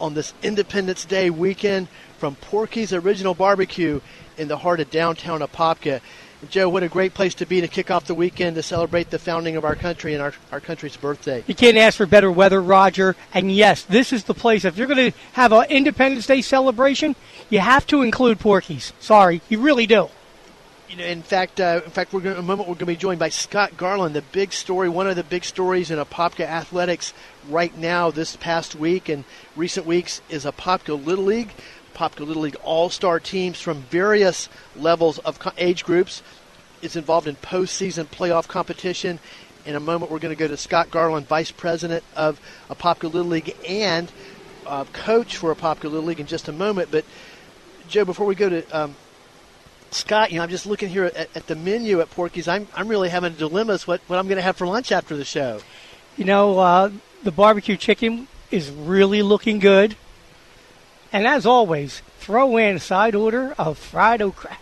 on this Independence Day weekend from Porky's Original Barbecue in the heart of downtown Apopka. Joe, what a great place to be to kick off the weekend to celebrate the founding of our country and our, our country's birthday. You can't ask for better weather, Roger. And yes, this is the place. If you're going to have an Independence Day celebration, you have to include Porky's. Sorry, you really do. You know, in fact, uh, in fact, we're going, in a moment we're going to be joined by Scott Garland, the big story, one of the big stories in Apopka athletics right now. This past week and recent weeks is Apopka Little League. Apopka Little League All-Star teams from various levels of age groups is involved in postseason playoff competition. In a moment, we're going to go to Scott Garland, Vice President of Apopka Little League and uh, coach for Apopka Little League in just a moment. But Joe, before we go to um, Scott, you know, I'm just looking here at, at, the menu at Porky's. I'm, I'm really having a dilemma as what, what I'm going to have for lunch after the show. You know, uh, the barbecue chicken is really looking good. And as always, throw in a side order of fried okra.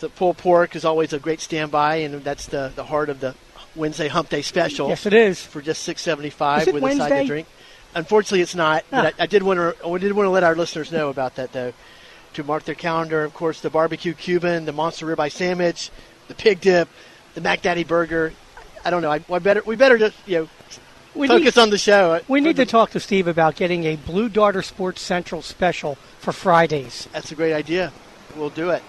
The pulled pork is always a great standby, and that's the, the heart of the Wednesday Hump Day special. Yes, it is for just six seventy five with Wednesday? a side to drink. Unfortunately, it's not. But I, I, did want to I did want to let our listeners know about that though, to mark their calendar. Of course, the barbecue Cuban, the monster ribeye sandwich, the pig dip, the Mac Daddy burger. I don't know. I, I better we better just you know we focus need, on the show. We need to talk to Steve about getting a Blue Darter Sports Central special for Fridays. That's a great idea. We'll do it.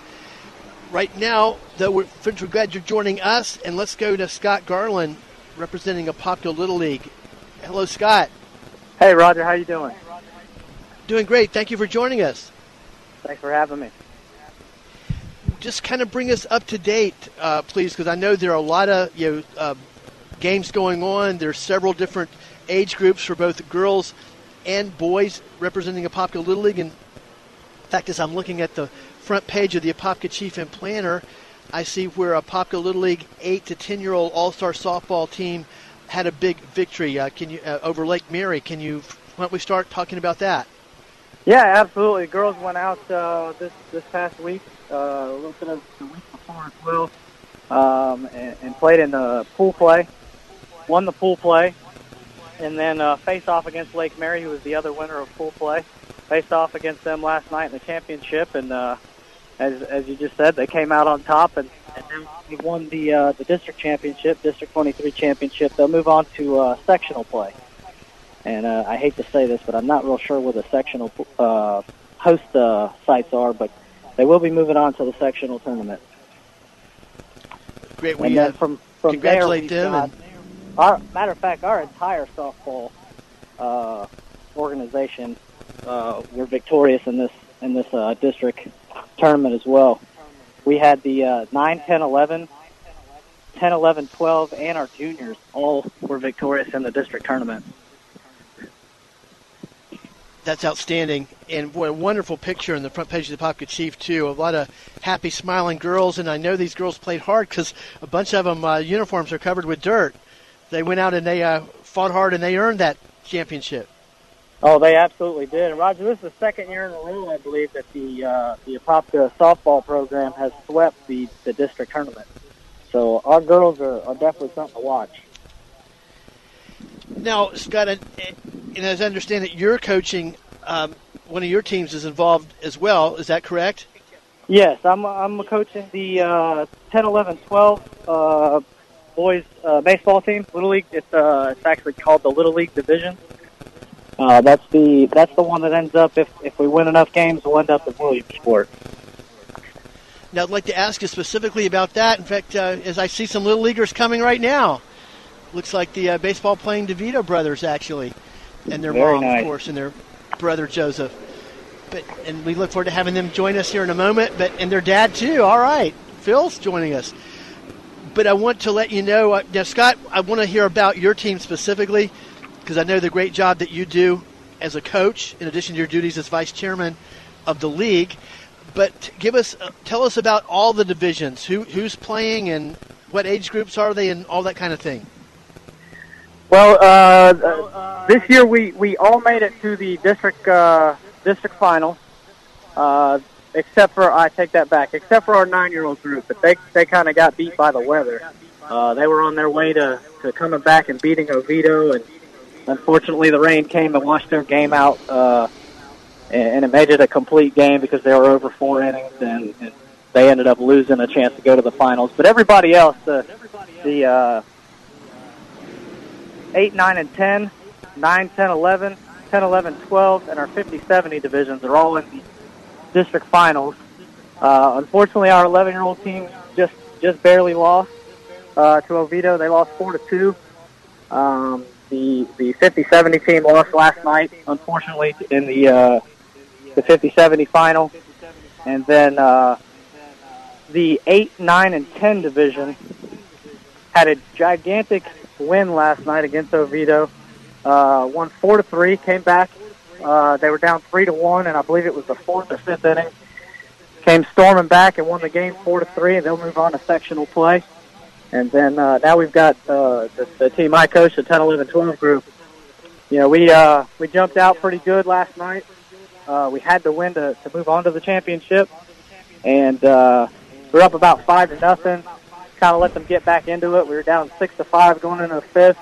Right now, though, we're, we're glad you're joining us, and let's go to Scott Garland, representing a Apopka Little League. Hello, Scott. Hey, Roger. How you doing? Doing great. Thank you for joining us. Thanks for having me. Just kind of bring us up to date, uh, please, because I know there are a lot of you know, uh, games going on. There's several different age groups for both girls and boys representing Apopka Little League. And in fact, as I'm looking at the front page of the Apopka Chief and Planter, I see where Apopka Little League 8 to 10 year old All Star softball team had a big victory. Uh, can you uh, over Lake Mary? Can you? Why don't we start talking about that? Yeah, absolutely. Girls went out uh, this this past week, uh, a little bit of the week before as well, um, and, and played in the pool play. Won the pool play, and then uh, faced off against Lake Mary, who was the other winner of pool play. Faced off against them last night in the championship, and uh, as as you just said, they came out on top and, and they won the uh, the district championship, District 23 championship. They'll move on to uh, sectional play. And uh, I hate to say this, but I'm not real sure where the sectional uh, host uh, sites are, but they will be moving on to the sectional tournament. Great. We and then uh, from from congratulate there, them. Got, our matter of fact, our entire softball uh, organization uh, were victorious in this in this uh, district tournament as well. We had the uh, 9, 10, 11, 10, 11, 12, and our juniors all were victorious in the district tournament. That's outstanding, and what a wonderful picture in the front page of the Apopka Chief too. A lot of happy, smiling girls, and I know these girls played hard because a bunch of them uh, uniforms are covered with dirt. They went out and they uh, fought hard, and they earned that championship. Oh, they absolutely did. And Roger, this is the second year in a row, I believe, that the uh, the Apopka softball program has swept the, the district tournament. So our girls are, are definitely something to watch. Now, Scott, and, and as I understand it, you're coaching. Um, one of your teams is involved as well. Is that correct? Yes, I'm I'm coaching the uh, 10, 11, 12 uh, boys uh, baseball team, Little League. It's uh, it's actually called the Little League Division. Uh, that's the that's the one that ends up if if we win enough games, we'll end up in Williamsport. Now, I'd like to ask you specifically about that. In fact, uh, as I see some little leaguers coming right now, looks like the uh, baseball playing DeVito brothers actually, and their Very mom, nice. of course, and their brother Joseph. But and we look forward to having them join us here in a moment. But and their dad too. All right, Phil's joining us. But I want to let you know, uh, now Scott, I want to hear about your team specifically because I know the great job that you do as a coach, in addition to your duties as vice chairman of the league. But give us, uh, tell us about all the divisions. Who who's playing and what age groups are they, and all that kind of thing. Well, uh, uh, this year we, we all made it to the district uh, district finals, uh, except for I take that back, except for our nine year old group, but they they kind of got beat by the weather. Uh, they were on their way to, to coming back and beating Oviedo, and unfortunately the rain came and washed their game out, uh, and, and it made it a complete game because they were over four innings, and, and they ended up losing a chance to go to the finals. But everybody else, the the uh, 8, 9, and 10, 9, 10, 11, 10, 11, 12, and our 50-70 divisions are all in the district finals. Uh, unfortunately, our 11-year-old team just just barely lost uh, to Oviedo. They lost 4 to 2. Um, the the 50-70 team lost last night, unfortunately, in the uh, the 50-70 final. And then uh, the 8, 9, and 10 division had a gigantic win last night against Oviedo. Uh, won four to three. Came back. Uh, they were down three to one, and I believe it was the fourth or fifth inning. Came storming back and won the game four to three, and they'll move on to sectional play. And then uh, now we've got uh, the, the team I coach, the 10, 11, 12 group. You know, we uh, we jumped out pretty good last night. Uh, we had to win to, to move on to the championship, and uh, we're up about five to nothing kind of let them get back into it. We were down six to five going into the fifth,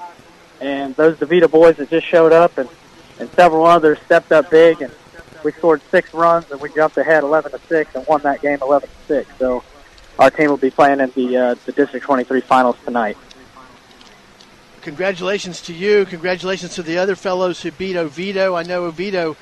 and those DeVita boys that just showed up and and several others stepped up big, and we scored six runs and we jumped ahead eleven to six and won that game eleven to six. So our team will be playing in the uh, the District 23 finals tonight. Congratulations to you. Congratulations to the other fellows who beat Oviedo. I know Oviedo,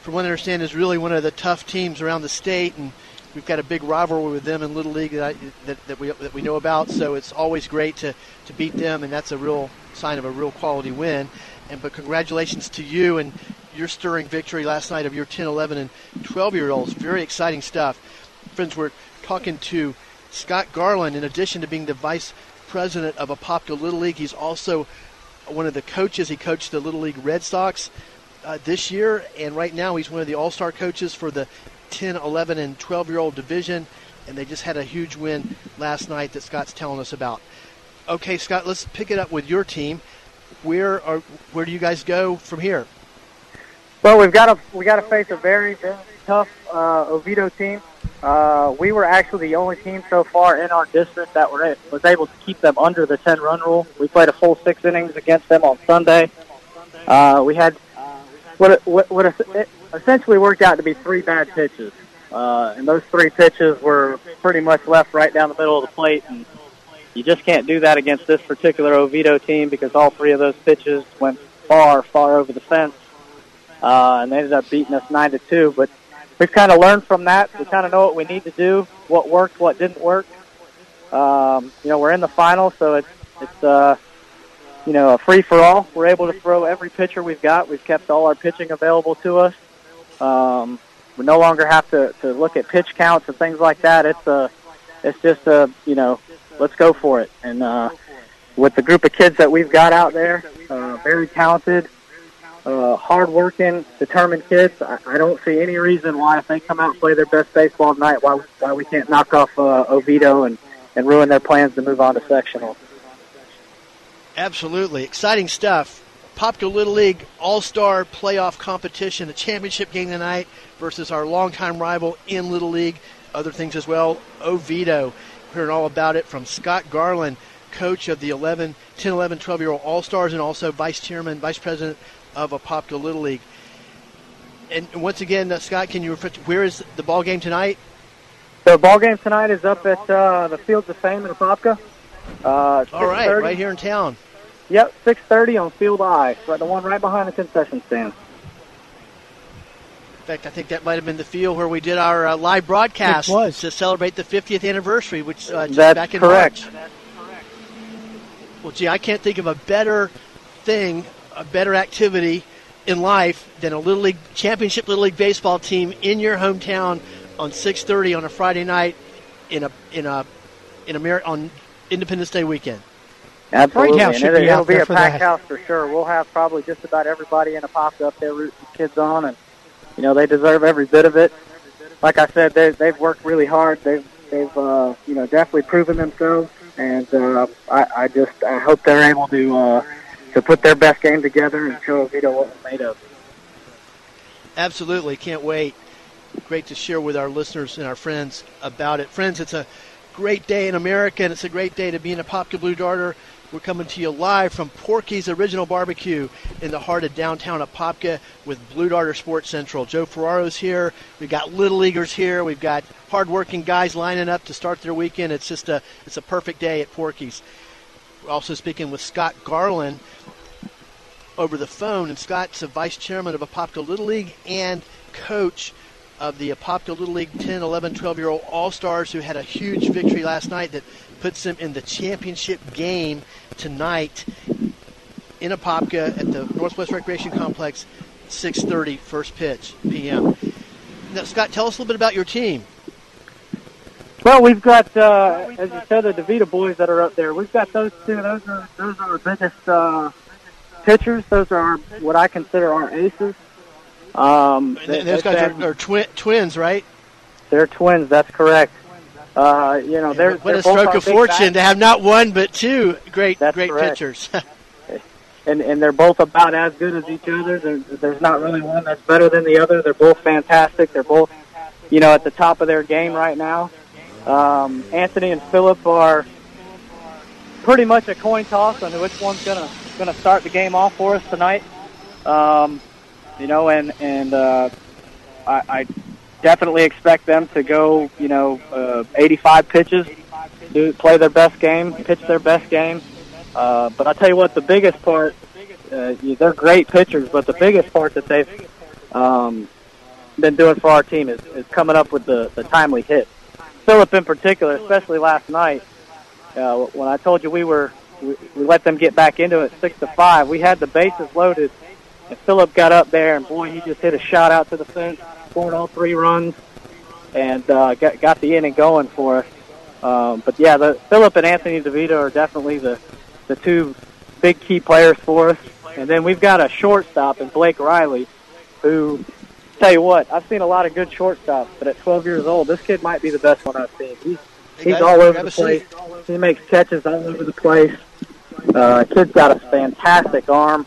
from what I understand, is really one of the tough teams around the state, and we've got a big rivalry with them in Little League that, I, that, that we that we know about. So it's always great to, to beat them, and that's a real sign of a real quality win. And but congratulations to you and your stirring victory last night of your 10, 11, and 12 year olds. Very exciting stuff, friends. We're talking to Scott Garland. In addition to being the vice president of Apopka Little League, he's also one of the coaches. He coached the Little League Red Sox uh, this year, and right now he's one of the All Star coaches for the 10, 11, and 12 year old division, and they just had a huge win last night that Scott's telling us about. Okay, Scott, let's pick it up with your team. Where are where do you guys go from here? Well, we've got to we got to face a very very tough uh, Oviedo team. Uh, we were actually the only team so far in our district that were a- was able to keep them under the 10 run rule. We played a full six innings against them on Sunday. Uh, we had what what, what it essentially worked out to be three bad pitches, uh, and those three pitches were pretty much left right down the middle of the plate. And you just can't do that against this particular Oviedo team because all three of those pitches went far, far over the fence, uh, and they ended up beating us nine to two. But we've kind of learned from that. We kind of know what we need to do, what worked, what didn't work. Um, you know, we're in the final, so it's it's uh, you know a free for all. We're able to throw every pitcher we've got. We've kept all our pitching available to us. Um, we no longer have to, to look at pitch counts and things like that. It's a it's just a you know let's go for it. And uh, with the group of kids that we've got out there, uh, very talented, uh, hardworking, determined kids. I, I don't see any reason why if they come out and play their best baseball tonight, why why we can't knock off uh, Oviedo and and ruin their plans to move on to sectional. Absolutely. Exciting stuff. Popka Little League All Star Playoff Competition, the championship game tonight versus our longtime rival in Little League. Other things as well. Oviedo. Hearing all about it from Scott Garland, coach of the 11, 10, 11, 12 year old All Stars, and also vice chairman, vice president of Apopka Little League. And once again, uh, Scott, can you refer to where is the ball game tonight? The ball game tonight is up at uh, the Fields of Fame in Apopka. Uh, All right, right here in town. Yep, 6:30 on Field I, right the one right behind the concession stand. In fact, I think that might have been the field where we did our uh, live broadcast was. to celebrate the 50th anniversary, which uh, just That's back in correct. March. That's correct. Well, gee, I can't think of a better thing, a better activity in life than a little league championship little league baseball team in your hometown on 6:30 on a Friday night in a in a in Amer- on Independence Day weekend. Absolutely, House and should it, be it'll out be there a for packed that. house for sure. We'll have probably just about everybody in a pop up there rooting the kids on, and you know they deserve every bit of it. Like I said, they, they've worked really hard. They've they've uh, you know definitely proven themselves, and uh, I, I just I hope they're able to uh, to put their best game together and show Vito what we're made of. Absolutely, can't wait. Great to share with our listeners and our friends about it. Friends, it's a great day in America, and it's a great day to be in a Popka Blue Darter. We're coming to you live from Porky's Original Barbecue in the heart of downtown Apopka with Blue Darter Sports Central. Joe Ferraro's here. We've got little leaguers here. We've got hardworking guys lining up to start their weekend. It's just a it's a perfect day at Porky's. We're also speaking with Scott Garland over the phone, and Scott's a vice chairman of Apopka Little League and coach of the Apopka Little League 10, 11, 12 year old All Stars who had a huge victory last night that puts them in the championship game tonight in Apopka at the Northwest Recreation Complex, 6:30 first pitch p.m. Now, Scott, tell us a little bit about your team. Well, we've got, uh, as you said, the DeVita boys that are up there. We've got those two. Those are those are our biggest uh, pitchers. Those are our, what I consider our aces. Um, And those guys are, are twi- twins, right? They're twins. That's correct. Uh, you know, they're what they're a stroke of fortune to have not one but two great That's great correct. pitchers. and and they're both about as good as each other. There, there's not really one that's better than the other. They're both fantastic. They're both, you know, at the top of their game right now. Um, Anthony and Philip are pretty much a coin toss on which one's gonna gonna start the game off for us tonight. Um, you know, and and uh, I, I definitely expect them to go, you know, uh, 85 pitches, do play their best game, pitch their best game. Uh, but I'll tell you what, the biggest part, uh, they're great pitchers, but the biggest part that they've um, been doing for our team is, is coming up with the, the timely hit. Philip in particular, especially last night, uh, when I told you we were we, we let them get back into it six to five, we had the bases loaded, and Philip got up there, and boy, he just hit a shot out to the fence, scored all three runs, and uh, got got the inning going for us. Um, but yeah, the Philip and Anthony DeVito are definitely the the two big key players for us. And then we've got a shortstop in Blake Riley, who tell you what, I've seen a lot of good shortstops, but at 12 years old, this kid might be the best one I've seen. He's he's guys, all over the a seat. place. He makes catches all over the place. Uh, kid's got a fantastic arm.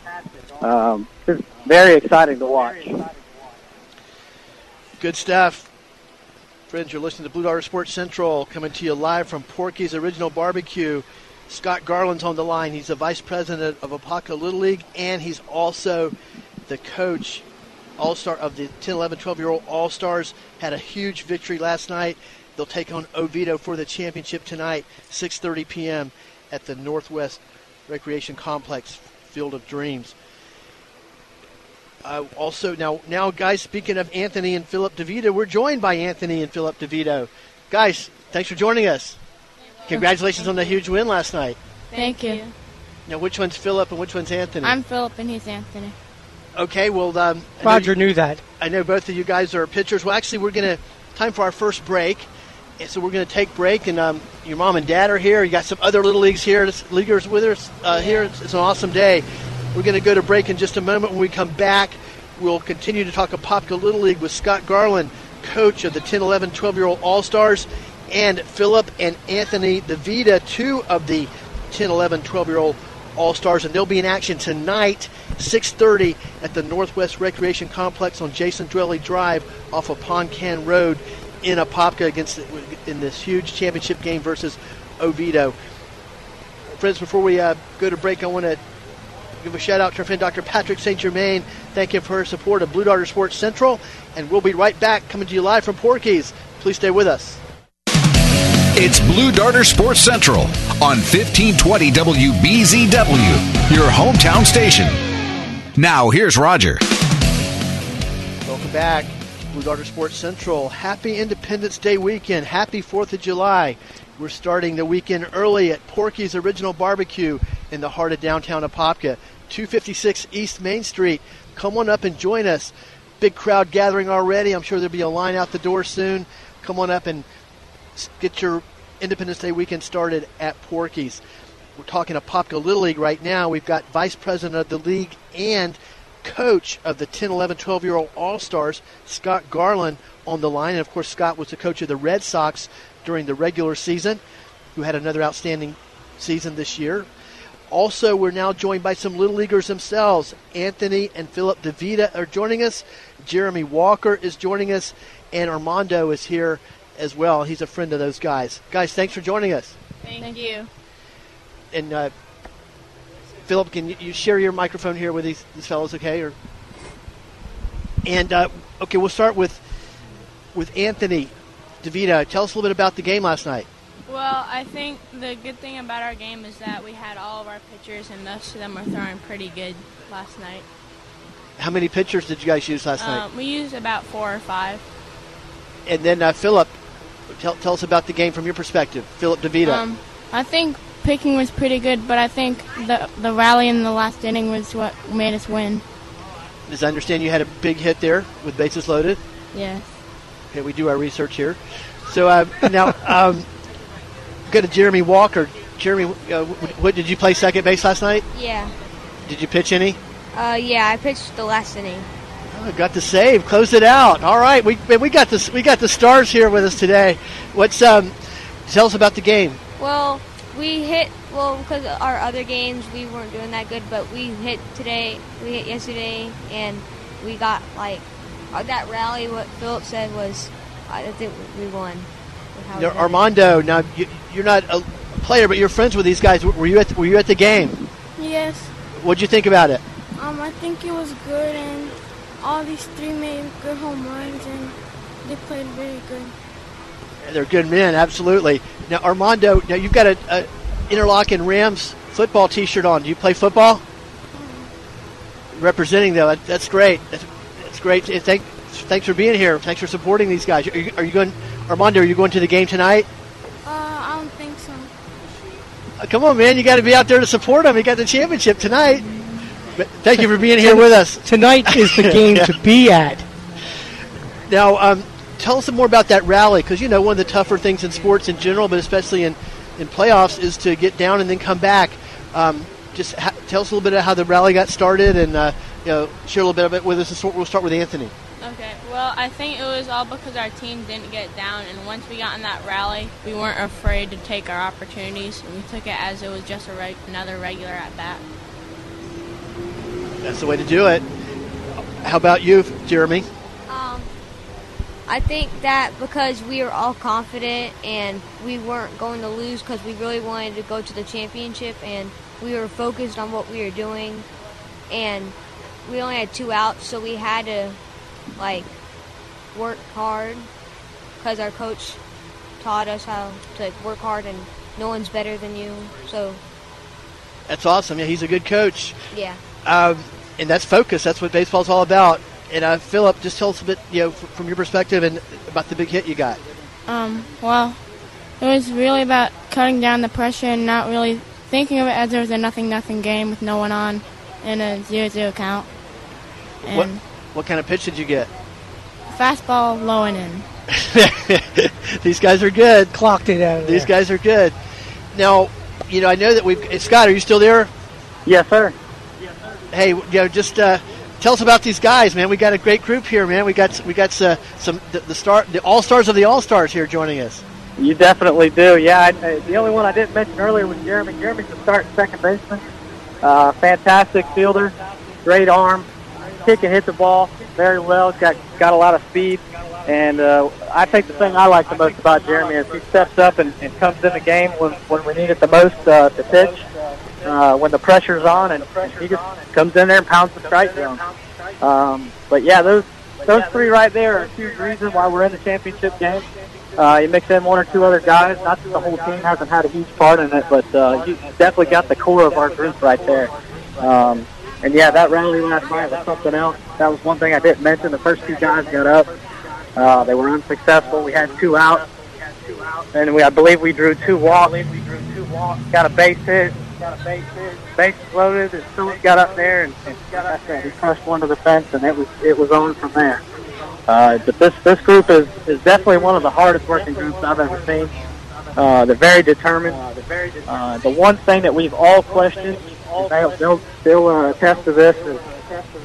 Um, it's very exciting to watch. Good stuff. Friends, you're listening to Blue Darter Sports Central coming to you live from Porky's Original Barbecue. Scott Garland's on the line. He's the vice president of Apopka Little League, and he's also the coach, all star of the 10, 11, 12 year old All Stars. Had a huge victory last night. They'll take on Oviedo for the championship tonight, 6:30 p.m. at the Northwest Recreation Complex, Field of Dreams. Uh, also, now, now, guys, speaking of Anthony and Philip DeVito, we're joined by Anthony and Philip DeVito. Guys, thanks for joining us. Congratulations on the huge win last night. Thank you. Now, which one's Philip and which one's Anthony? I'm Philip and he's Anthony. okay. Well, um, I know Roger you- knew that. I know both of you guys are pitchers. Well, actually, we're gonna time for our first break, and so we're gonna take break. And um, your mom and dad are here. You got some other little leagues here, leaguers with us uh, here. It's, it's an awesome day. We're gonna go to break in just a moment. When we come back, we'll continue to talk Apopka Little League with Scott Garland, coach of the 10, 11, 12 year old All Stars, and Philip and Anthony DeVita, two of the 10, 11, 12 year old All Stars, and they'll be in action tonight, 6:30 at the Northwest Recreation Complex on Jason Dwelley Drive off of Ponkan Road in Apopka against in this huge championship game versus Oviedo. Friends, before we uh, go to break, I want to give a shout out to our friend Dr. Patrick St. Germain. Thank him for her support of Blue Darter Sports Central, and we'll be right back coming to you live from Porky's. Please stay with us. It's Blue Darter Sports Central on 1520 WBZW, your hometown station. Now, here's Roger. Welcome back. Blue Darter Sports Central. Happy Independence Day weekend. Happy 4th of July. We're starting the weekend early at Porky's Original Barbecue in the heart of downtown Apopka, 256 East Main Street. Come on up and join us. Big crowd gathering already. I'm sure there'll be a line out the door soon. Come on up and get your Independence Day weekend started at Porky's. We're talking Apopka Little League right now. We've got Vice President of the league and coach of the 10, 11, 12 year old All Stars, Scott Garland, on the line. And of course, Scott was the coach of the Red Sox during the regular season, who had another outstanding season this year. Also, we're now joined by some Little Leaguers themselves. Anthony and Philip DeVita are joining us. Jeremy Walker is joining us. And Armando is here as well. He's a friend of those guys. Guys, thanks for joining us. Thank, Thank you. And uh, Philip, can you share your microphone here with these, these fellows, okay? Or and uh, okay, we'll start with with Anthony DeVita. Tell us a little bit about the game last night. Well, I think the good thing about our game is that we had all of our pitchers, and most of them were throwing pretty good last night. How many pitchers did you guys use last um, night? We used about four or five. And then uh, Philip, tell, tell us about the game from your perspective. Philip DeVita. Um, I think picking was pretty good, but I think the the rally in the last inning was what made us win. As I understand, you had a big hit there with bases loaded. Yes. Okay, we do our research here. So uh, now, um, go to Jeremy Walker. Jeremy, uh, what did you play second base last night? Yeah. Did you pitch any? Uh, yeah, I pitched the last inning. Oh, got the save, closed it out. All right, we we got this. We got the stars here with us today. What's um? Tell us about the game. Well, we hit well because our other games we weren't doing that good, but we hit today. We hit yesterday, and we got like uh, that rally. What Philip said was, I think we won. Now, Armando, now you, are not a player, but you're friends with these guys. Were you at Were you at the game? Yes. What'd you think about it? Um, I think it was good, and all these three made good home runs, and they played very good. They're good men, absolutely. Now, Armando, now you've got a, a Interlochen Rams football T-shirt on. Do you play football? Mm-hmm. Representing them, that's great. That's, that's great. Thank, thanks for being here. Thanks for supporting these guys. Are you, are you going, Armando? Are you going to the game tonight? Uh, I don't think so. Uh, come on, man! You got to be out there to support them. You got the championship tonight. But thank you for being here with us. Tonight is the game yeah. to be at. Now, um, tell us some more about that rally because you know one of the tougher things in sports in general, but especially in in playoffs, is to get down and then come back. Um, just ha- tell us a little bit of how the rally got started, and uh, you know, share a little bit of it with us. We'll start with Anthony. Okay. Well, I think it was all because our team didn't get down, and once we got in that rally, we weren't afraid to take our opportunities, and we took it as it was just a reg- another regular at bat. That's the way to do it. How about you, Jeremy? Um, I think that because we were all confident and we weren't going to lose because we really wanted to go to the championship and we were focused on what we were doing and we only had two outs so we had to like work hard because our coach taught us how to like, work hard and no one's better than you so. That's awesome. Yeah he's a good coach. Yeah. Um, and that's focus. That's what baseball's all about. And uh, Philip, just tell us a bit, you know, from your perspective and about the big hit you got. Um, well, it was really about cutting down the pressure and not really thinking of it as there was a nothing nothing game with no one on in a zero zero count. And what what kind of pitch did you get? Fastball low and in. These guys are good. Clocked it out. These there. guys are good. Now, you know, I know that we've. Scott, are you still there? Yes, sir. Yes, sir. Hey, you know, just uh, tell us about these guys, man. We got a great group here, man. We got we got uh, some the, the star the all stars of the all stars here joining us. You definitely do. Yeah, I, I, the only one I didn't mention earlier was Jeremy. Jeremy's the starting second baseman. Uh, fantastic fielder, great arm, kick and hit the ball very well. Got got a lot of speed, and uh, I think the thing I like the most about Jeremy is he steps up and, and comes in the game when when we need it the most uh, to pitch uh, when the pressure's on, and he just comes in there and pounds the strike zone. Um, but yeah, those those three right there are a huge reason why we're in the championship game. Uh, you mix in one or two other guys. Not that the whole team hasn't had a huge part in it, but uh, you definitely got the core of our group right there. Um, and yeah, that rally last night was something else. That was one thing I didn't mention. The first two guys got up Uh, they were unsuccessful. We had two out, and we I believe we drew two walks. We drew two walks. Got a base hit. Got a base hit. Bases loaded, and Phillips got up there and, and he crushed one to the fence, and it was it was on from there. Uh, but this this group is is definitely one of the hardest working groups I've ever seen. Uh, they're very determined. Uh, the one thing that we've all questioned, they'll, they'll, they'll uh, attest to this, is,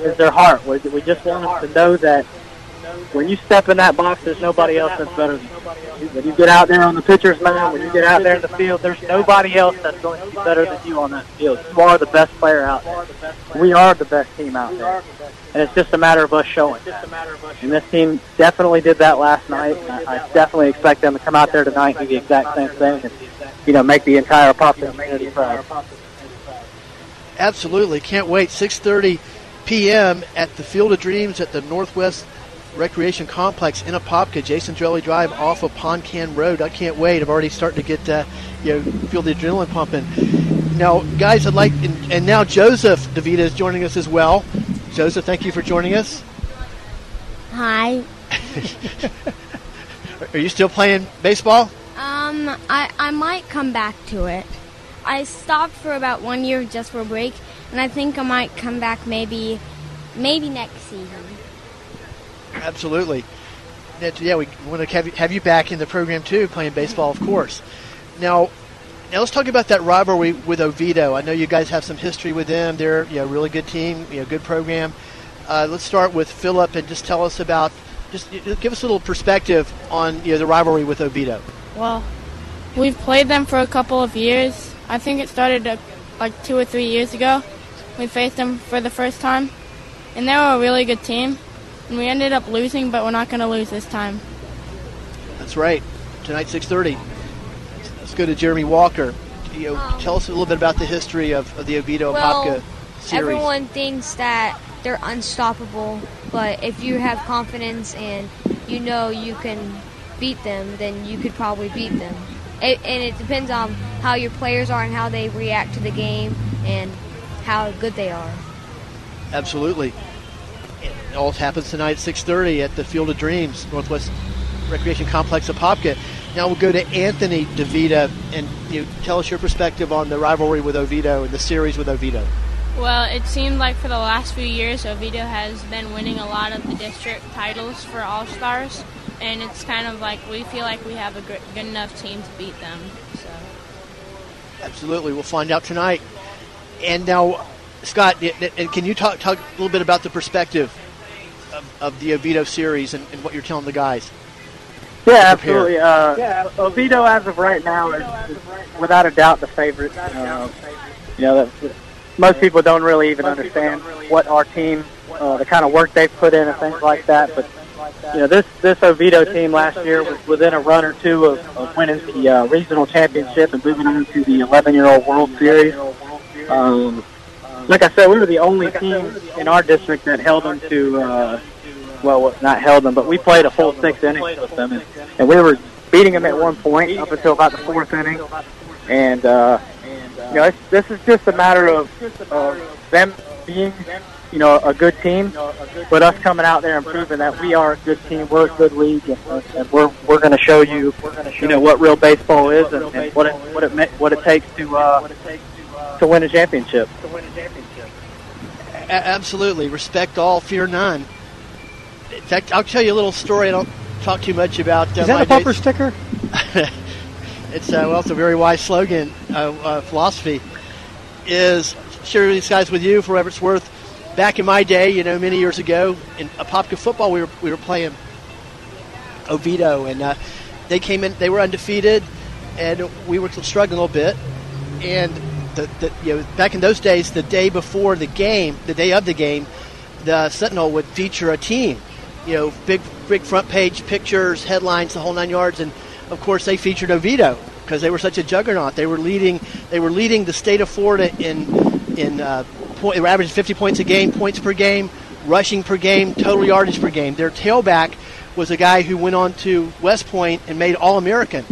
is their heart. We, we just want them to know that when you step in that box, there's nobody else that's better than you. When you get out there on the pitcher's mound, when you get out there in the field, there's nobody else that's going to be better than you on that field. You are the best player out there. We are the best team out there. And it's just a matter of us showing that. And this team definitely did that last night. I, I definitely expect them to come out there tonight and do the exact same thing and, you know, make the entire Apopka community proud. Absolutely, can't wait. 6:30 p.m. at the Field of Dreams at the Northwest Recreation Complex in Apopka, Jason Dwelley Drive off of Ponkan Road. I can't wait. I'm already starting to get, uh, you know, feel the adrenaline pumping. Now, guys, I'd like, and, and now Joseph Davida is joining us as well. Joseph, thank you for joining us. Hi. Are you still playing baseball? Um, I, I might come back to it. I stopped for about one year just for a break, and I think I might come back maybe, maybe next season. Absolutely. That- yeah, we want to have you, have you back in the program too, playing baseball, of course. Now, now let's talk about that rivalry with Oviedo. I know you guys have some history with them. They're you know, a really good team, you know, good program. Uh, let's start with Philip and just tell us about, just give us a little perspective on you know, the rivalry with Oviedo. Well, we've played them for a couple of years. I think it started uh, like two or three years ago. We faced them for the first time, and they were a really good team. And we ended up losing, but we're not going to lose this time. That's right. Tonight, 6:30. Let's go to Jeremy Walker. You know, tell us a little bit about the history of, of the Oviedo Well, Apopka series. Everyone thinks that they're unstoppable, but if you have confidence and you know you can beat them, then you could probably beat them. It, and it depends on how your players are and how they react to the game and how good they are. Absolutely. It all happens tonight at 6:30 at the Field of Dreams, Northwest Recreation Complex of Popka. Now we'll go to Anthony DeVita and you know, tell us your perspective on the rivalry with Oviedo and the series with Oviedo. Well, it seemed like for the last few years, Oviedo has been winning a lot of the district titles for All Stars, and it's kind of like we feel like we have a good, good enough team to beat them. So. Absolutely, we'll find out tonight. And now, Scott, y- y- and can you talk, talk a little bit about the perspective of, of the Oviedo series and, and what you're telling the guys? Yeah, absolutely. Uh, yeah, Oviedo, as of right now, is, is without a doubt the favorite. Uh, you know, that, most people don't really even understand what our team, uh, the kind of work they've put in and things like that. But you know, this this Oviedo team last year was within a run or two of, of winning the uh, regional championship and moving on to the 11-year-old World Series. Um, like I said, we were the only team in our district that held them to. Uh, well, not held them, but we played a full six innings with them, and, and we were beating them at one point up until about the fourth inning. And uh, you know, it's, this is just a matter of, of them being, you know, a good team, but us coming out there and proving that we are a good team, we're a good league, and, and we're we're going to show you, you know, what real baseball is and, and what it what it ma- what it takes to uh, to win a championship. A- absolutely. Respect all, fear none. In fact, I'll tell you a little story. I don't talk too much about. Uh, Is that my a bumper days- sticker? It's uh, well, it's a very wise slogan, uh, uh, philosophy. Is share these guys with you for whatever it's worth. Back in my day, you know, many years ago, in Apopka football, we were we were playing Oviedo, and uh, they came in. They were undefeated, and we were struggling a little bit. And the, the you know back in those days, the day before the game, the day of the game, the Sentinel would feature a team. You know, big big front page pictures, headlines, the whole nine yards, and of course they featured Oviedo because they were such a juggernaut. They were leading they were leading the state of Florida in in uh, point, they were averaging 50 points a game, points per game, rushing per game, total yardage per game. Their tailback was a guy who went on to West Point and made All American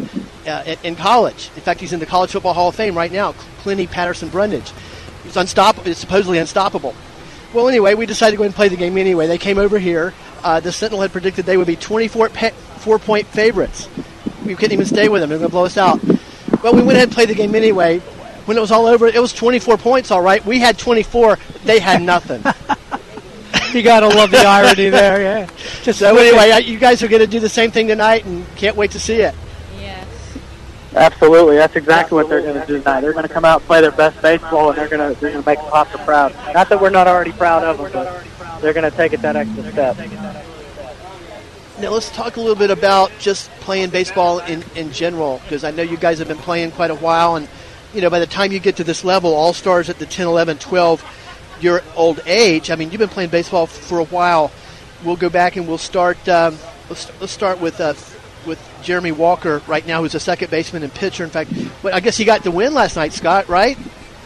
uh, in- college. In fact, he's in the College Football Hall of Fame right now. Clinty Patterson Brundage. He's supposedly unstoppable. Well, anyway, we decided to go ahead and play the game anyway. They came over here. uh, the Sentinel had predicted they would be 24 pe- four point favorites. We couldn't even stay with them; they're going to blow us out. But we went ahead and played the game anyway. When it was all over, it was 24 points. All right, we had 24; they had nothing. you gotta love the irony there, yeah. Just so anyway, uh, you guys are going to do the same thing tonight, and can't wait to see it. Yes. Absolutely, that's exactly what they're going to do tonight. They're going to come out and play their best baseball, and they're going to they're going to make Popka proud. Not that we're not already proud of them, but they're going to take it that extra step. Now let's talk a little bit about just playing baseball in, in general, because I know you guys have been playing quite a while, and you know by the time you get to this level, all stars at the 10, 11, 12 your old age. I mean, you've been playing baseball for a while. We'll go back and we'll start. Um, let's, let's start with uh, with Jeremy Walker right now, who's a second baseman and pitcher. In fact, but I guess he got the win last night, Scott. Right?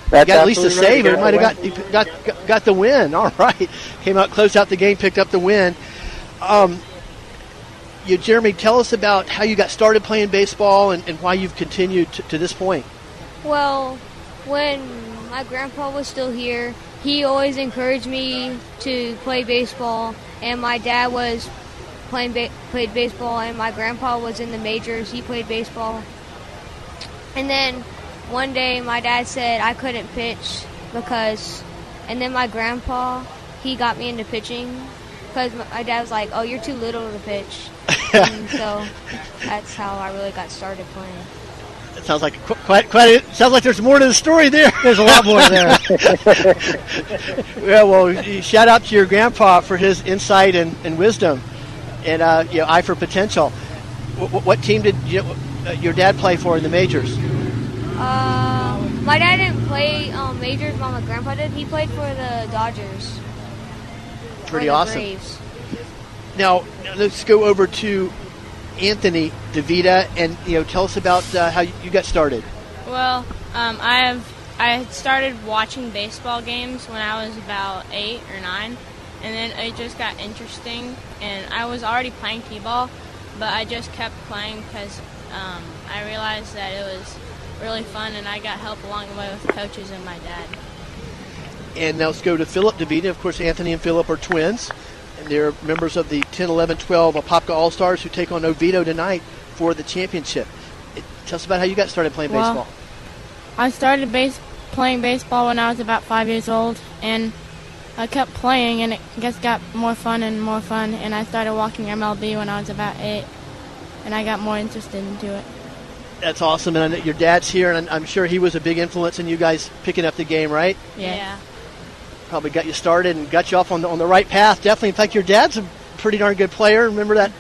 That's got at least a absolutely right. save. He It might have got, got got got the win. All right, came out, closed out the game, picked up the win. Um, you, Jeremy, tell us about how you got started playing baseball and, and why you've continued to, to this point. Well, when my grandpa was still here, he always encouraged me to play baseball, and my dad was playing ba- played baseball, and my grandpa was in the majors. He played baseball, and then one day my dad said I couldn't pitch because, and then my grandpa he got me into pitching because my dad was like, "Oh, you're too little to pitch," and so that's how I really got started playing. It sounds like quite quite. A, sounds like there's more to the story there. There's a lot more there. yeah, well, shout out to your grandpa for his insight and, and wisdom, and uh, you know, eye for potential. What, what team did you, uh, your dad play for in the majors? Uh, my dad didn't play um, majors, but my grandpa did. He played for the Dodgers. Pretty the awesome. Braves. Now, now let's go over to Anthony DeVita, and you know, tell us about uh, how you got started. Well, um, I have I had started watching baseball games when I was about eight or nine, and then it just got interesting. And I was already playing t-ball, but I just kept playing because um, I realized that it was really fun, and I got help along the way with coaches and my dad. And now let's go to Philip DeVita. Of course, Anthony and Philip are twins, and they're members of the 10, 11, 12 Apopka All Stars who take on Oviedo tonight for the championship. It, tell us about how you got started playing Well, baseball. I started base playing baseball when I was about five years old, and I kept playing, and it just got more fun and more fun. And I started walking MLB when I was about eight, and I got more interested into it. That's awesome, and I know your dad's here, and I'm sure he was a big influence in you guys picking up the game, right? Yeah. Probably got you started and got you off on the, on the right path. Definitely. In fact, your dad's a pretty darn good player. Remember that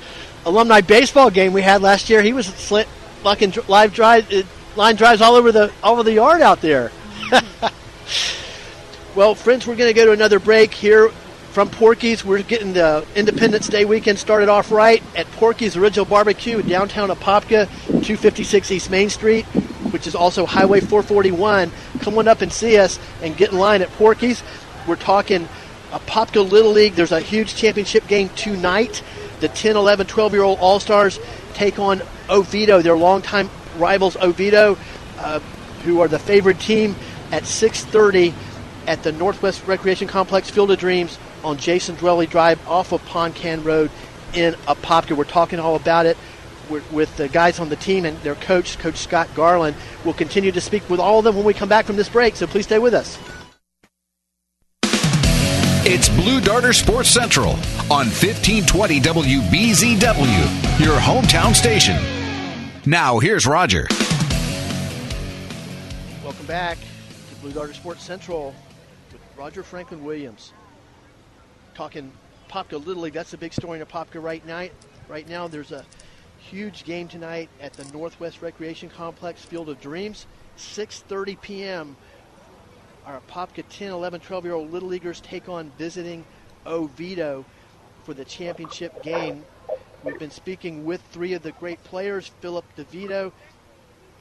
alumni baseball game we had last year? He was slit fucking live drive, uh, line drives all over the all over the yard out there. well, friends, we're going to go to another break here from Porky's. We're getting the Independence Day weekend started off right at Porky's Original Barbecue downtown Apopka, 256 East Main Street, which is also Highway 441. Come on up and see us and get in line at Porky's. We're talking a Apopka Little League. There's a huge championship game tonight. The 10, 11, 12 year old All Stars take on Oviedo, their longtime rivals Oviedo, uh, who are the favored team at 6:30 at the Northwest Recreation Complex Field of Dreams on Jason Dwelley Drive off of Ponkan Road in Apopka. We're talking all about it with the guys on the team and their coach, Coach Scott Garland. We'll continue to speak with all of them when we come back from this break, so please stay with us. It's Blue Darter Sports Central on 1520 WBZW, your hometown station. Now, here's Roger. Welcome back to Blue Darter Sports Central with Roger Franklin Williams. Talking Popka Little League. That's the big story in Popka right now. Right now, there's a huge game tonight at the Northwest Recreation Complex Field of Dreams, 6:30 p.m. Our Popka 10, 11, 12 year old Little Leaguers take on visiting Oviedo for the championship game. We've been speaking with three of the great players Philip DeVito,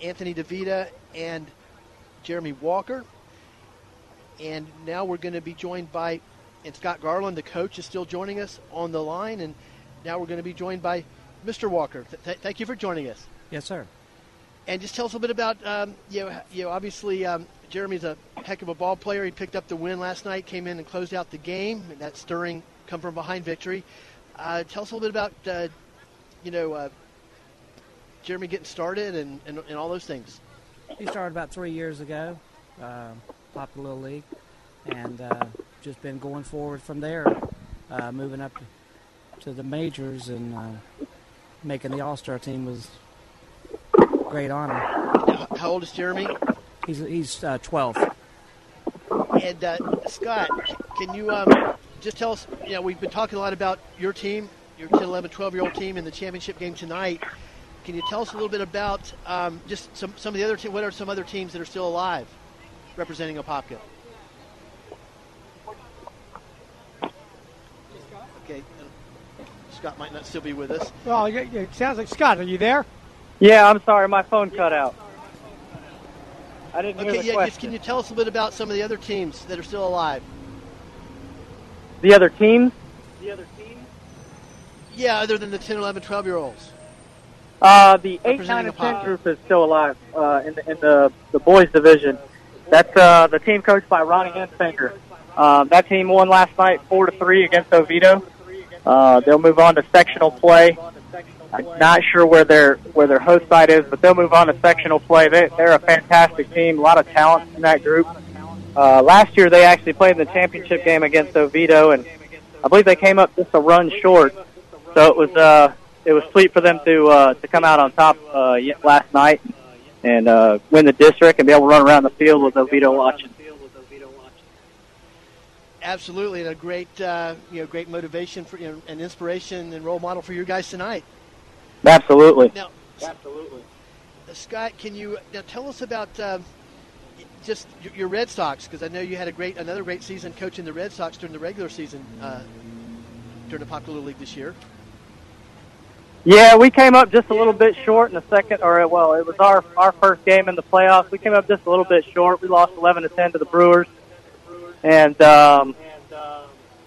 Anthony DeVita, and Jeremy Walker. And now we're going to be joined by, and Scott Garland, the coach, is still joining us on the line. And now we're going to be joined by Mr. Walker. Th- th- thank you for joining us. Yes, sir. And just tell us a bit about, um, you know, you know, obviously um, Jeremy's a heck of a ball player. He picked up the win last night, came in and closed out the game, and that stirring come from behind victory. Uh, tell us a little bit about, uh, you know, uh, Jeremy getting started and, and, and, all those things. He started about three years ago, uh, popped a little league, and uh, just been going forward from there, uh, moving up to the majors and uh, making the All Star team was great honor. How old is Jeremy? He's he's uh, 12. And uh, Scott, can you um, just tell us? You know, we've been talking a lot about your team, your 10, 11, 12 year old team in the championship game tonight. Can you tell us a little bit about um, just some, some of the other teams? What are some other teams that are still alive representing Apopka? Okay, Scott might not still be with us. Well, it sounds like Scott. Are you there? Yeah, I'm sorry, my phone cut out. I didn't okay, hear the yeah, question. Just, can you tell us a bit about some of the other teams that are still alive? The other teams? The other teams? Yeah, other than the 10, 11, 12 year olds. Uh, the 8, 9, and 10 group is still alive uh, in, the, in the, the boys division. That's uh, the team coached by Ronnie Henfinger. Um, that team won last night 4 to 3 against Oviedo. Uh, they'll move on to sectional play. I'm not sure where their where their host site is, but they'll move on to sectional play. They, they're a fantastic team, a lot of talent in that group. Uh, last year they actually played in the championship game against Oviedo, and I believe they came up just a run short. So it was uh, it was sweet for them to uh, to come out on top uh, last night and uh, win the district and be able to run around the field with Oviedo watching absolutely, and a great uh, you know great motivation for you know, and inspiration and role model for you guys tonight. Absolutely. Now, absolutely. Uh, Scott, can you now tell us about um, just your Red Sox? Because I know you had a great another great season coaching the Red Sox during the regular season uh, during the Popular League this year. Yeah, we came up just a little bit short in the second, or well, it was our our first game in the playoffs. We came up just a little bit short. We lost 11 to 10 to the Brewers and um,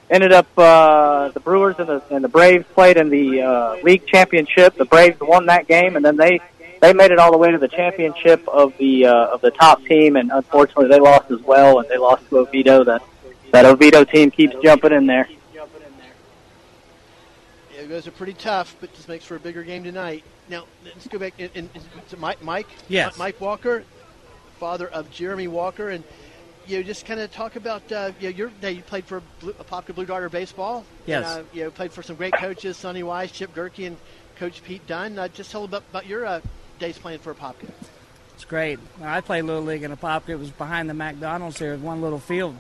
ended up uh, the Brewers and the and the Braves played in the uh, league championship. The Braves won that game, and then they they made it all the way to the championship of the uh, of the top team, and unfortunately they lost as well, and they lost to Oviedo. That that Oviedo team keeps jumping in there. Yeah, those are pretty tough, but just makes for a bigger game tonight. Now let's go back. And, and, Mike, Mike, yes, Mike Walker, father of Jeremy Walker, and you know, just kind of talk about uh, you know, your day. You played for Blue, Apopka Blue Darter baseball. Yes. And, uh, you know, played for some great coaches, Sonny Wise, Chip Gerke, and Coach Pete Dunn. Uh, just tell about, about your uh, days playing for Apopka. It's great. I played little league in Apopka. It was behind the McDonald's here, one little field.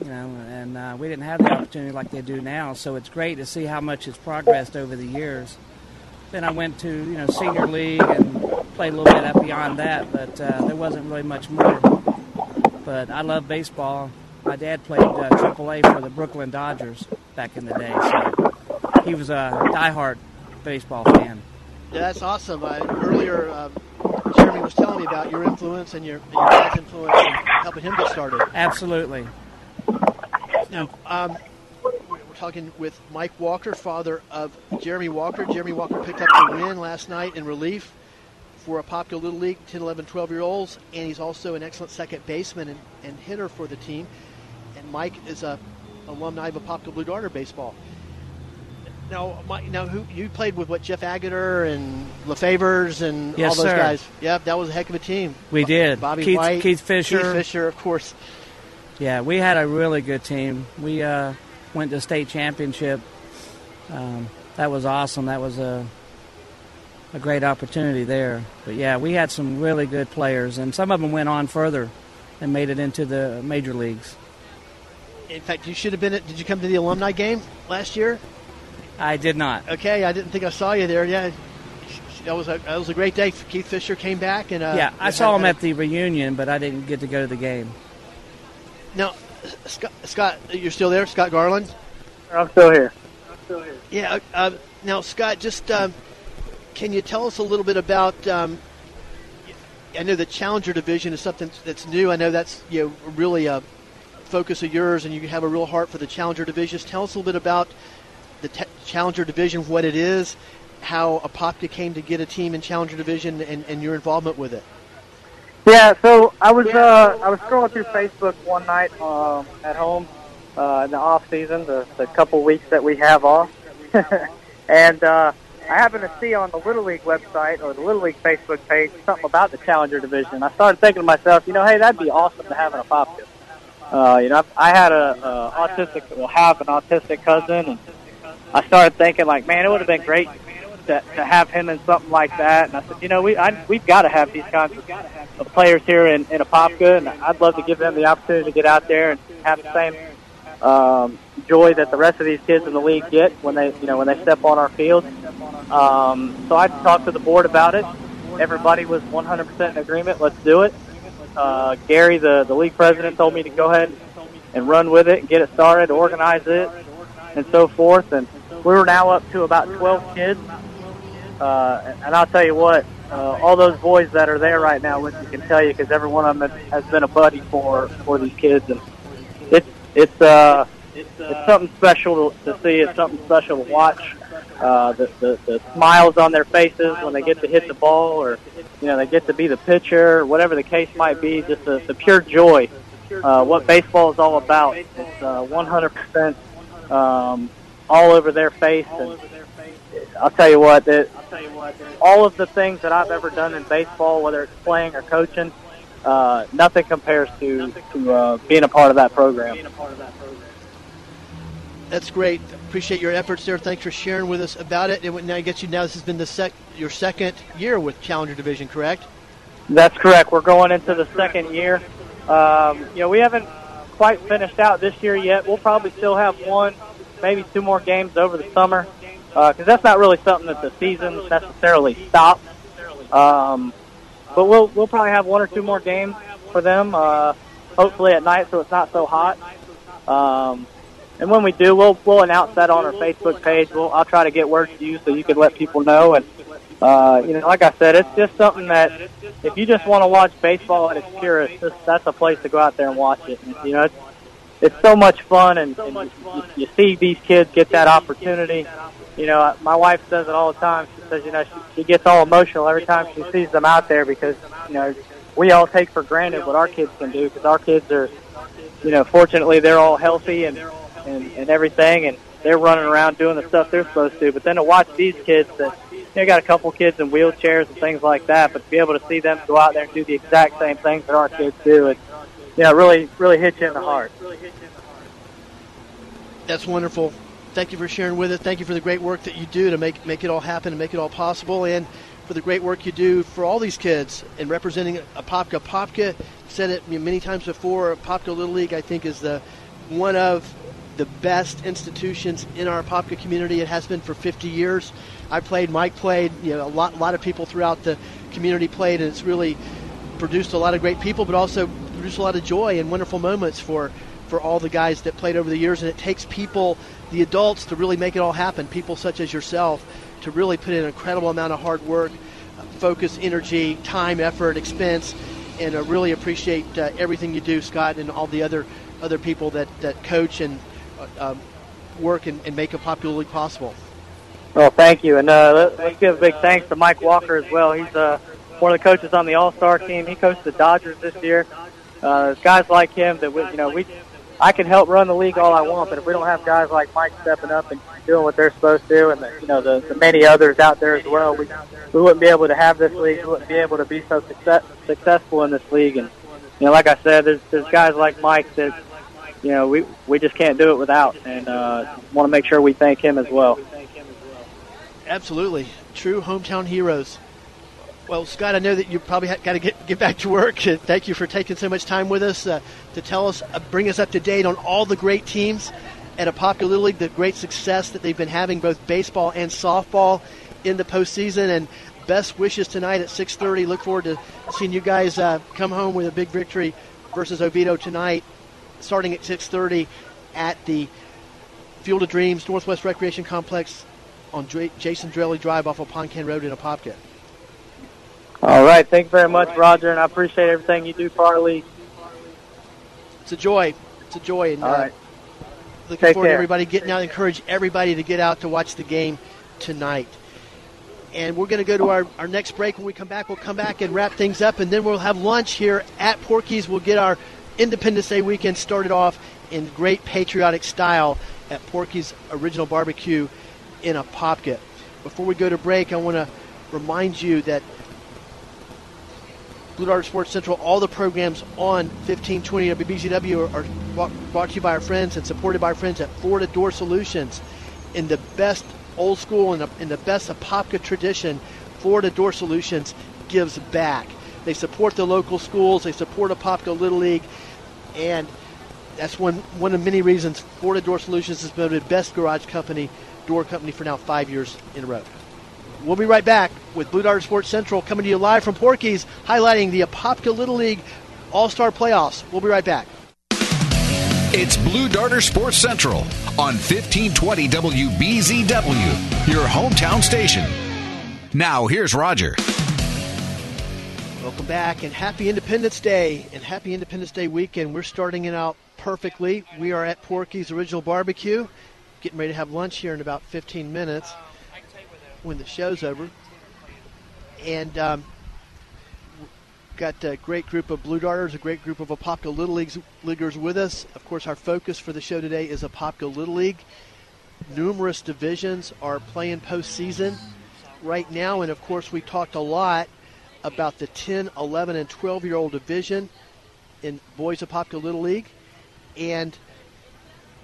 You know, and uh, we didn't have the opportunity like they do now. So it's great to see how much it's progressed over the years. Then I went to you know senior league and played a little bit up beyond that, but uh, there wasn't really much more but I love baseball. My dad played uh, AAA for the Brooklyn Dodgers back in the day, so he was a diehard baseball fan. Yeah, that's awesome. Uh, earlier, um, Jeremy was telling me about your influence and your, and your dad's influence in helping him get started. Absolutely. Now, um, we're talking with Mike Walker, father of Jeremy Walker. Jeremy Walker picked up the win last night in relief for Apopka Little League 10, 11, 12 year olds, and he's also an excellent second baseman and, and hitter for the team. And Mike is a alumni of Apopka Blue Darter baseball. Now, Mike, now who you played with? What Jeff Agutter and Lefevers and yes, all those sir. guys? Yep, that was a heck of a team. We did. Bobby Keith, White, Keith Fisher, Keith Fisher, of course. Yeah, we had a really good team. We uh, went to state championship. Um, that was awesome. That was a a great opportunity there. But yeah, we had some really good players, and some of them went on further and made it into the major leagues. In fact, you should have been at. Did you come to the alumni game last year? I did not. Okay, I didn't think I saw you there. Yeah, that was a that was a great day. Keith Fisher came back and uh, yeah, I saw him at the reunion, but I didn't get to go to the game. Now, Scott, Scott you're still there, Scott Garland. I'm still here. I'm still here. Yeah. Uh, now, Scott, just. Um, can you tell us a little bit about? Um, I know the Challenger division is something that's new. I know that's you know really a focus of yours, and you have a real heart for the Challenger division. Just tell us a little bit about the Challenger division, what it is, how Apopka came to get a team in Challenger division, and, and your involvement with it. Yeah, so I was uh, I was scrolling through Facebook one night um, at home uh, in the off season, the, the couple weeks that we have off, and uh, I happened to see on the Little League website or the Little League Facebook page something about the Challenger Division. I started thinking to myself, you know, hey, that'd be awesome to have in a Apopka. Uh, you know, I had a, a autistic, well, have an autistic cousin, and I started thinking like, man, it would have been great to, to have him in something like that. And I said, you know, we I, we've got to have these kinds of players here in, in Apopka, and I'd love to give them the opportunity to get out there and have the same um, joy that the rest of these kids in the league get when they, you know, when they step on our field. Um, so I talked to the board about it. Everybody was 100% in agreement. Let's do it. Uh, Gary, the, the league president, told me to go ahead and run with it and get it started, organize it, and so forth. And we were now up to about 12 kids. Uh, and I'll tell you what, uh, all those boys that are there right now, which you can tell you because every one of them has been a buddy for for these kids, and it's it's uh it's something special to, see. It's something special to watch. Uh, the, the the smiles on their faces when they get to hit the ball, or you know they get to be the pitcher, whatever the case might be. Just the, the pure joy. Uh, what baseball is all about. It's uh, 100% um, all over their face, and I'll tell you what, that all of the things that I've ever done in baseball, whether it's playing or coaching, uh, nothing compares to to uh, being a part of that program. That's great. Appreciate your efforts there. Thanks for sharing with us about it. And now I guess you now this has been the sec- your second year with Challenger Division, correct? That's correct. We're going into the second year. Um, you know, we haven't quite finished out this year yet. We'll probably still have one, maybe two more games over the summer because uh, that's not really something that the season necessarily stops. Um, but we'll we'll probably have one or two more games for them, uh, hopefully at night, so it's not so hot. Um, and when we do, we'll we'll announce that on our Facebook page. We'll I'll try to get word to you so you can let people know. And uh, you know, like I said, it's just something that if you just want to watch baseball at its purest, just, that's a place to go out there and watch it. And, you know, it's it's so much fun, and, and you, you see these kids get that opportunity. You know, my wife says it all the time. She says, you know, she, she gets all emotional every time she sees them out there because you know we all take for granted what our kids can do because our kids are, you know, fortunately they're all healthy and and, and everything, and they're running around doing the stuff they're supposed to. But then to watch these kids that you got a couple kids in wheelchairs and things like that, but to be able to see them go out there and do the exact same things that our kids do, it know really really hits you in the heart. That's wonderful. Thank you for sharing with us. Thank you for the great work that you do to make make it all happen and make it all possible, and for the great work you do for all these kids and representing Apopka. Apopka said it many times before. Apopka Little League, I think, is the one of the best institutions in our Apopka community. It has been for 50 years. I played, Mike played, you know, a lot, a lot of people throughout the community played, and it's really produced a lot of great people, but also produced a lot of joy and wonderful moments for for all the guys that played over the years. And it takes people, the adults, to really make it all happen. People such as yourself to really put in an incredible amount of hard work, focus, energy, time, effort, expense, and I really appreciate uh, everything you do, Scott, and all the other other people that, that coach and uh, um, work and, and make Apopka league possible. Well, thank you, and uh, let's give a big thanks to Mike Walker as well. He's uh, one of the coaches on the All Star team. He coached the Dodgers this year. Uh, guys like him that we, you know, we, I can help run the league all I want, but if we don't have guys like Mike stepping up and doing what they're supposed to and the, you know the, the many others out there as well, we we wouldn't be able to have this league. We wouldn't be able to be so success, successful in this league. And you know, like I said, there's there's guys like Mike that you know we we just can't do it without, and uh, want to make sure we thank him as well. Absolutely. True hometown heroes. Well, Scott, I know that you probably got to get, get back to work. Thank you for taking so much time with us uh, to tell us, uh, bring us up to date on all the great teams at Apopka Little League, the great success that they've been having, both baseball and softball, in the postseason. And best wishes tonight at 6:30. Look forward to seeing you guys uh, come home with a big victory versus Oviedo tonight, starting at 6:30 at the Field of Dreams Northwest Recreation Complex on Jason Dwelley Drive off of Ponkan Road in Apopka. All right. Thank you very much, Roger, and I appreciate everything you do for our league. It's a joy. It's a joy. And, All right. Uh, looking Take forward care. to everybody getting out. Encourage everybody to get out to watch the game tonight. And we're going to go to our, our next break. When we come back, we'll come back and wrap things up, and then we'll have lunch here at Porky's. We'll get our Independence Day weekend started off in great patriotic style at Porky's Original Barbecue in Apopka. Before we go to break, I want to remind you that Blue Darter Sports Central, all the programs on 1520 WBZW are, are brought to you by our friends and supported by our friends at Florida Door Solutions. In the best old school and in the best Apopka tradition, Florida Door Solutions gives back. They support the local schools, they support Apopka Little League, and that's one, one of many reasons Florida Door Solutions has been the best garage company, door company for now five years in a row. We'll be right back with Blue Darter Sports Central coming to you live from Porky's, highlighting the Apopka Little League All Star Playoffs. We'll be right back. It's Blue Darter Sports Central on 1520 WBZW, your hometown station. Now, here's Roger. Welcome back and happy Independence Day and happy Independence Day weekend. We're starting it out perfectly. We are at Porky's Original Barbecue, getting ready to have lunch here in about 15 minutes when the show's over. And um, got a great group of Blue Darters, a great group of Apopka Little Leagues, Leaguers with us. Of course, our focus for the show today is Apopka Little League. Numerous divisions are playing postseason right now, and of course, we talked a lot about the 10, 11, and 12 year old division in Boys Apopka Little League. And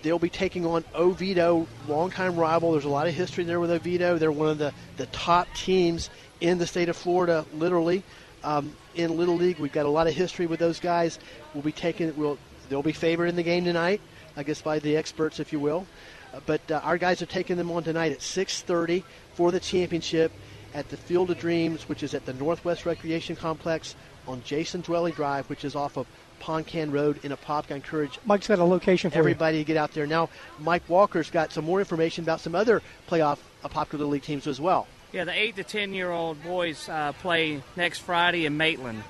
they'll be taking on Oviedo, longtime rival. There's a lot of history there with Oviedo. They're one of the, the top teams in the state of Florida, literally. Um, in Little League, we've got a lot of history with those guys. We'll be taking, we'll, they'll be favored in the game tonight, I guess by the experts, if you will. Uh, but uh, our guys are taking them on tonight at 6:30 for the championship at the Field of Dreams, which is at the Northwest Recreation Complex on Jason Dwelley Drive, which is off of Ponkan Road in Apopka. I encourage Mike's got a location for everybody you. to get out there. Now, Mike Walker's got some more information about some other playoff Apopka Little League teams as well. Yeah, the 8 to 10 year old boys uh, play next Friday in Maitland.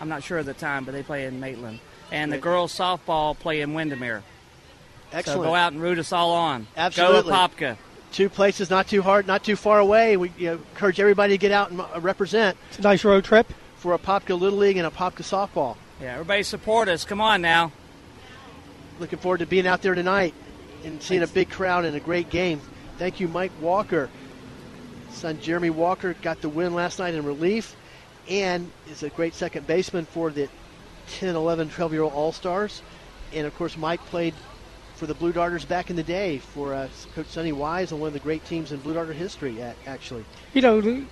I'm not sure of the time, but they play in Maitland. And the girls softball play in Windermere. Excellent. So go out and root us all on. Absolutely. Go Apopka. Two places not too hard, not too far away. We you know, encourage everybody to get out and uh, represent. It's a nice road trip for Apopka Little League and Apopka softball. Yeah, everybody support us. Come on now. Looking forward to being out there tonight and seeing Thanks. a big crowd and a great game. Thank you, Mike Walker. Son Jeremy Walker got the win last night in relief and is a great second baseman for the 10, 11, 12 year old All Stars. And of course, Mike played for the Blue Darters back in the day for uh, Coach Sonny Wise and one of the great teams in Blue Darter history, actually. You know,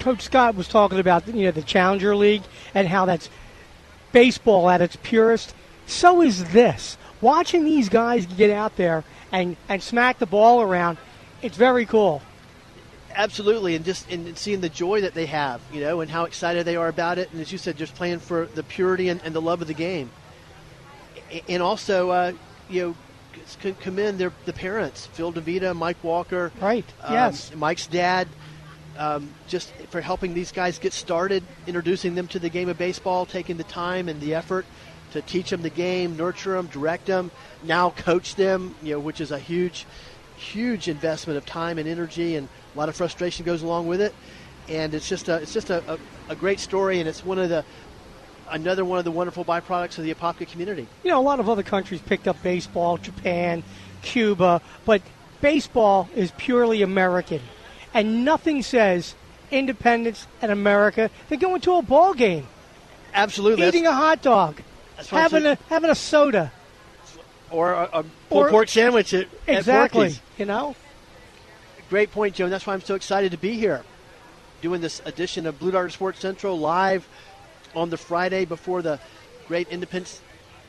Coach Scott was talking about you know the Challenger League and how that's baseball at its purest. So is this. Watching these guys get out there and, and smack the ball around, it's very cool. Absolutely, and just and seeing the joy that they have, you know, and how excited they are about it, and as you said, just playing for the purity and, and the love of the game, and also, uh, you know, commend their the parents, Phil DeVita, Mike Walker, right? Um, yes, Mike's dad, um, just for helping these guys get started, introducing them to the game of baseball, taking the time and the effort to teach them the game, nurture them, direct them, now coach them, you know, which is a huge, huge investment of time and energy, and a lot of frustration goes along with it. And it's just a, it's just a, a, a great story, and it's one of the another one of the wonderful byproducts of the Apopka community. You know, a lot of other countries picked up baseball, Japan, Cuba, but baseball is purely American. And nothing says independence and America than going to a ball game. Absolutely. Eating that's, a hot dog. Having a having a soda. Or a, a pulled pork sandwich at, exactly, at you know? Great point, Joe. And that's why I'm so excited to be here doing this edition of Blue Darter Sports Central live on the Friday before the great Independence,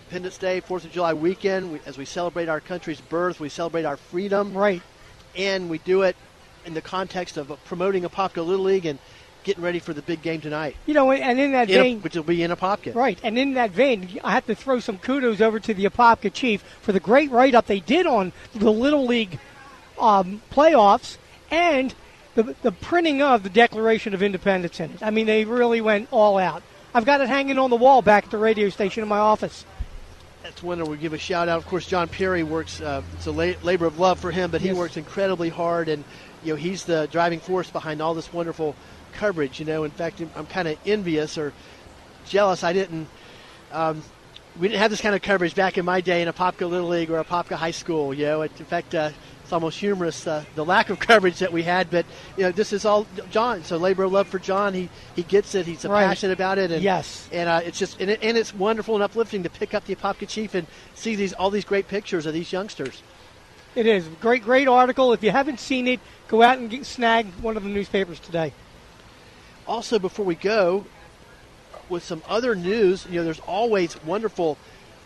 Independence Day, Fourth of July weekend. We, as we celebrate our country's birth, we celebrate our freedom. Right. And we do it in the context of promoting Apopka Little League and getting ready for the big game tonight. You know, and in that in vein, a, which will be in Apopka. Right, and in that vein, I have to throw some kudos over to the Apopka chief for the great write-up they did on the Little League um, playoffs and the, the printing of the Declaration of Independence in it. I mean, they really went all out. I've got it hanging on the wall back at the radio station in my office. That's when we give a shout out. Of course, John Peery works. Uh, it's a la- labor of love for him, but he Yes. works incredibly hard, and you know he's the driving force behind all this wonderful coverage. You know, in fact, I'm kind of envious or jealous. I didn't. Um, we didn't have this kind of coverage back in my day in Apopka Little League or Apopka High School. You know, in fact, uh, it's almost humorous uh, the lack of coverage that we had. But you know, this is all John. So labor of love for John. He he gets it. He's Right. passionate about it. And, Yes. and uh, it's just and, it, and it's wonderful and uplifting to pick up the Apopka Chief and see these all these great pictures of these youngsters. It is great, great article. If you haven't seen it, go out and get, snag one of the newspapers today. Also, before we go, with some other news, you know, there's always wonderful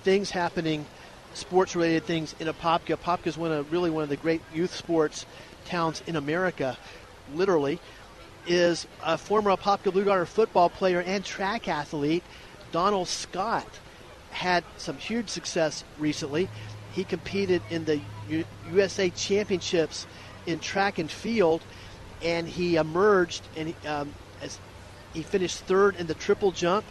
things happening, sports-related things in Apopka. Apopka is one of really one of the great youth sports towns in America. Literally, is a former Apopka Blue Darter football player and track athlete, Donald Scott, had some huge success recently. He competed in the U- USA Championships in track and field, and he emerged and um, as he finished third in the triple jump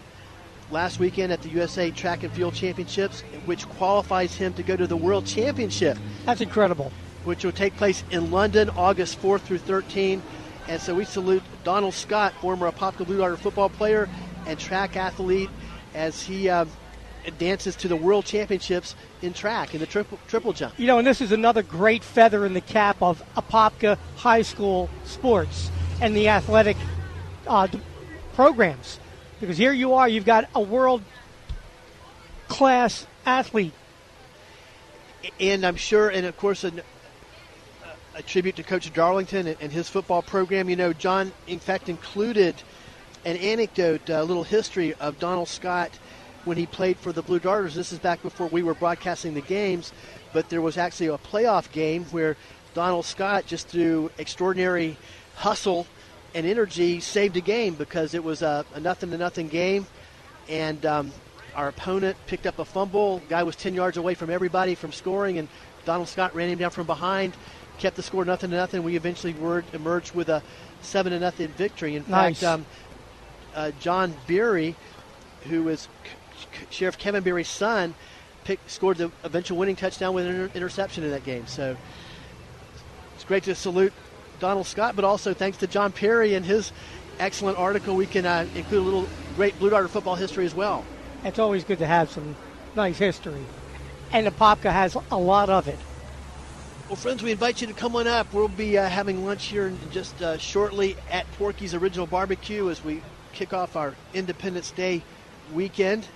last weekend at the USA Track and Field Championships, which qualifies him to go to the World Championship. That's incredible. Which will take place in London August 4th through 13. And so we salute Donald Scott, former Apopka Blue Darter football player and track athlete, as he um, advances to the World Championships in track in the triple, triple jump. You know, and this is another great feather in the cap of Apopka High School sports and the athletic uh, programs. Because here you are, you've got a world class athlete. and I'm sure, and of course, an, a tribute to Coach Darlington and, his football program. You know, John, in fact, included an anecdote, a little history of Donald Scott when he played for the Blue Darters. This is back before we were broadcasting the games, but there was actually a playoff game where Donald Scott, just through extraordinary hustle and energy, saved a game because it was a, a nothing to nothing game, and um, our opponent picked up a fumble. Guy was 10 yards away from everybody from scoring, and Donald Scott ran him down from behind, kept the score nothing to nothing. We eventually were, emerged with a seven to nothing victory. In Nice. fact, um, uh, John Beary, who is C- Sheriff Kevin Beary's son, picked, scored the eventual winning touchdown with an inter- interception in that game. So it's great to salute Donald Scott, but also thanks to John Peery and his excellent article, we can uh, include a little great Blue Darter football history as well. It's always good to have some nice history. And the Apopka has a lot of it. Well, friends, we invite you to come on up. We'll be uh, having lunch here in just uh, shortly at Porky's Original Barbecue as we kick off our Independence Day weekend.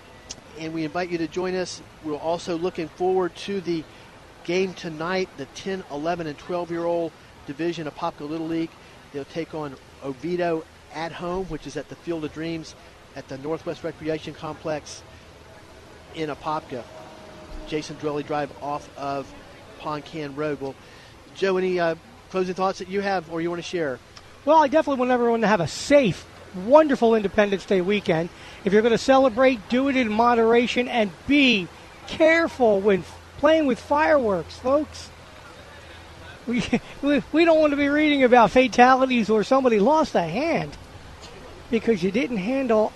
And we invite you to join us. We're also looking forward to the game tonight, the 10, 11, and 12 year old division of Apopka Little League. They'll take on Oviedo at home, which is at the Field of Dreams at the Northwest Recreation Complex in Apopka. Jason Dwelley Drive off of Ponkan Road. Well, Joe, any uh, closing thoughts that you have or you want to share? Well, I definitely want everyone to have a safe, wonderful Independence Day weekend. If you're going to celebrate, do it in moderation and be careful when playing with fireworks, folks. We, we, we don't want to be reading about fatalities or somebody lost a hand because you didn't handle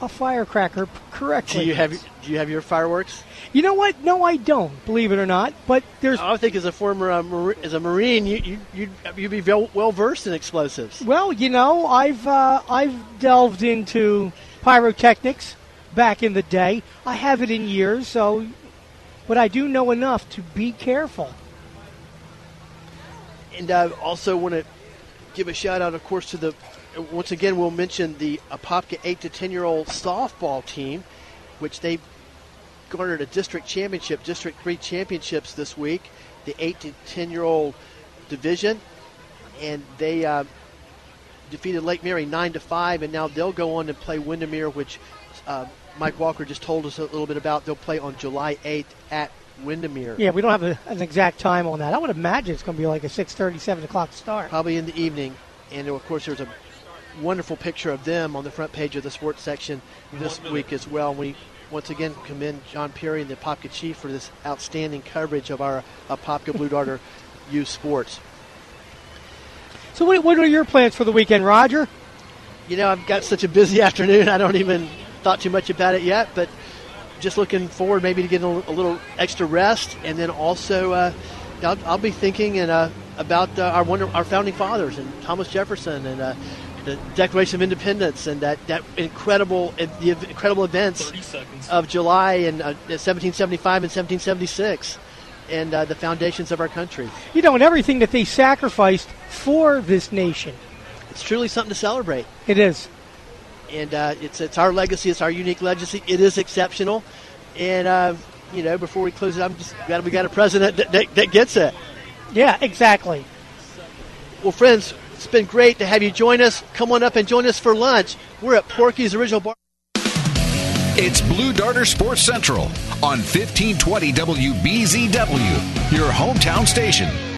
a firecracker correctly. Do you have do you have your fireworks? You know what? No, I don't. Believe it or not, but there's I think as a former uh, Mar- as a Marine, you you you'd, you'd be well, well versed in explosives. Well, you know, I've uh, I've delved into pyrotechnics back in the day. I haven't in years, so but I do know enough to be careful. And I also want to give a shout out, of course, to the. Once again, we'll mention the Apopka 8 to 10 year old softball team, which they garnered a district championship, District 3 championships this week, the 8 to 10 year old division. And they uh, defeated Lake Mary 9 to 5, and now they'll go on to play Windermere, which uh, Mike Walker just told us a little bit about. They'll play on July 8th at Windermere. Yeah, we don't have a, an exact time on that. I would imagine it's going to be like a 6:30, 7 o'clock start. probably in the evening. And of course, there's a wonderful picture of them on the front page of the sports section this week as well. We once again commend John Perry and the Apopka Chief for this outstanding coverage of our Apopka Blue Darter youth sports. So, what, what are your plans for the weekend, Roger? You know, I've got such a busy afternoon. I don't even thought too much about it yet, but just looking forward maybe to getting a, a little extra rest, and then also uh, I'll, I'll be thinking and uh, about uh, our wonder, our founding fathers and Thomas Jefferson and uh, the Declaration of Independence and that that incredible the incredible events of July in uh, 1775 and 1776. and uh, the foundations of our country. You know, and everything that they sacrificed for this nation. It's truly something to celebrate. It is. And uh, it's, it's our legacy, it's our unique legacy. It is exceptional. And, uh, you know, before we close it, I'm just glad we got a president that, that, that gets it. Yeah, exactly. Well, friends, it's been great to have you join us. Come on up and join us for lunch. We're at Porky's Original Bar. It's Blue Darter Sports Central on 1520 WBZW, your hometown station.